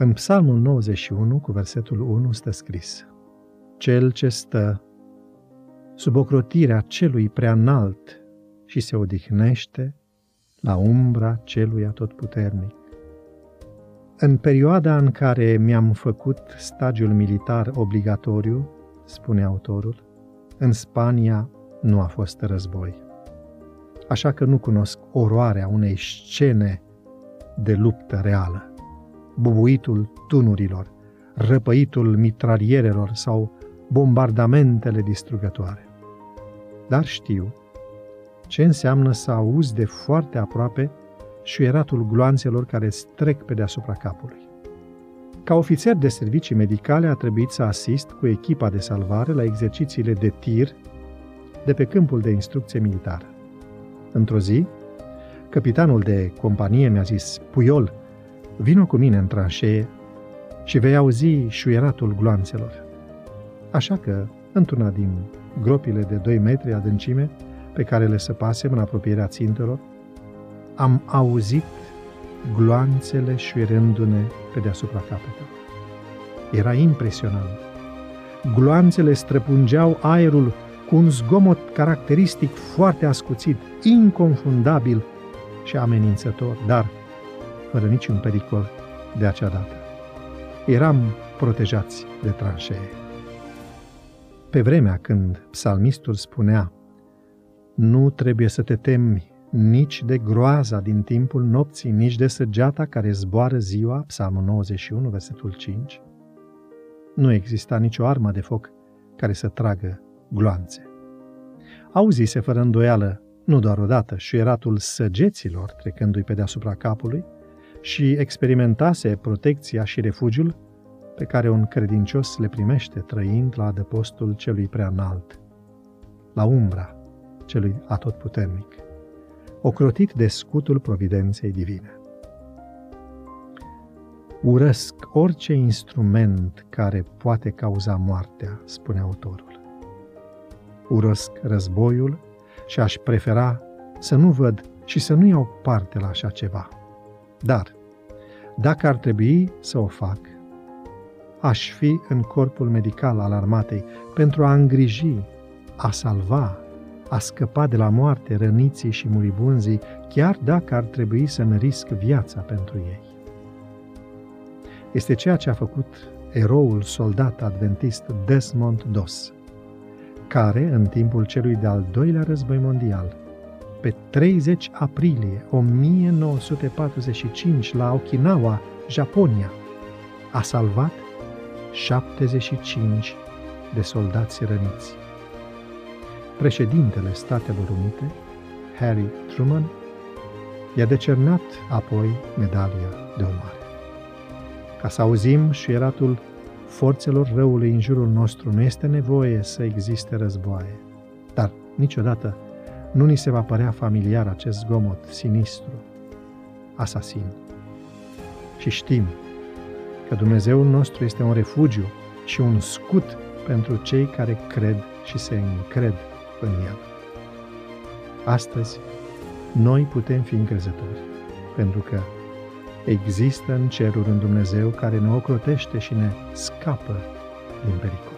În Psalmul 91, cu versetul 1, stă scris Cel ce stă sub ocrotirea celui prea înalt și se odihnește la umbra celui atotputernic. În perioada în care mi-am făcut stagiul militar obligatoriu, spune autorul, în Spania nu a fost război. Așa că nu cunosc oroarea unei scene de luptă reală. Bubuitul tunurilor, răpăitul mitralierelor sau bombardamentele distrugătoare. Dar știu ce înseamnă să auzi de foarte aproape șuieratul gloanțelor care strec pe deasupra capului. Ca ofițer de servicii medicale a trebuit să asist cu echipa de salvare la exercițiile de tir de pe câmpul de instrucție militară. Într-o zi, capitanul de companie mi-a zis, Puiol, vino cu mine în tranșee și vei auzi șuieratul gloanțelor. Așa că, într-una din gropile de 2 metri adâncime, pe care le săpasem în apropierea țintelor, am auzit gloanțele șuierându-ne pe deasupra capetelor. Era impresionant. Gloanțele străpungeau aerul cu un zgomot caracteristic foarte ascuțit, inconfundabil și amenințător, dar fără niciun pericol de acea dată. Eram protejați de tranșee. Pe vremea când psalmistul spunea Nu trebuie să te temi nici de groaza din timpul nopții, nici de săgeata care zboară ziua, psalmul 91, versetul 5, nu exista nicio armă de foc care să tragă gloanțe. Auzise fără îndoială, nu doar odată, șuieratul săgeților trecându-i pe deasupra capului și experimentase protecția și refugiul pe care un credincios le primește trăind la adăpostul celui prea înalt, la umbra celui atotputernic, ocrotit de scutul providenței divine. Urăsc orice instrument care poate cauza moartea, spune autorul. Urăsc războiul și aș prefera să nu văd și să nu iau parte la așa ceva. Dar, dacă ar trebui să o fac, aș fi în corpul medical al armatei pentru a îngriji, a salva, a scăpa de la moarte răniții și muribunzii, chiar dacă ar trebui să-mi risc viața pentru ei. Este ceea ce a făcut eroul soldat adventist Desmond Doss, care, în timpul celui de-al doilea război mondial, pe 30 aprilie 1945 la Okinawa, Japonia, a salvat 75 de soldați răniți. Președintele Statelor Unite, Harry Truman, i-a decernat apoi medalia de onoare. Ca să auzim șuieratul forțelor răului în jurul nostru, nu este nevoie să existe războaie, dar niciodată nu ni se va părea familiar acest zgomot sinistru, asasin. Și știm că Dumnezeul nostru este un refugiu și un scut pentru cei care cred și se încred în El. Astăzi, noi putem fi încrezători, pentru că există în ceruri un Dumnezeu care ne ocrotește și ne scapă din pericol.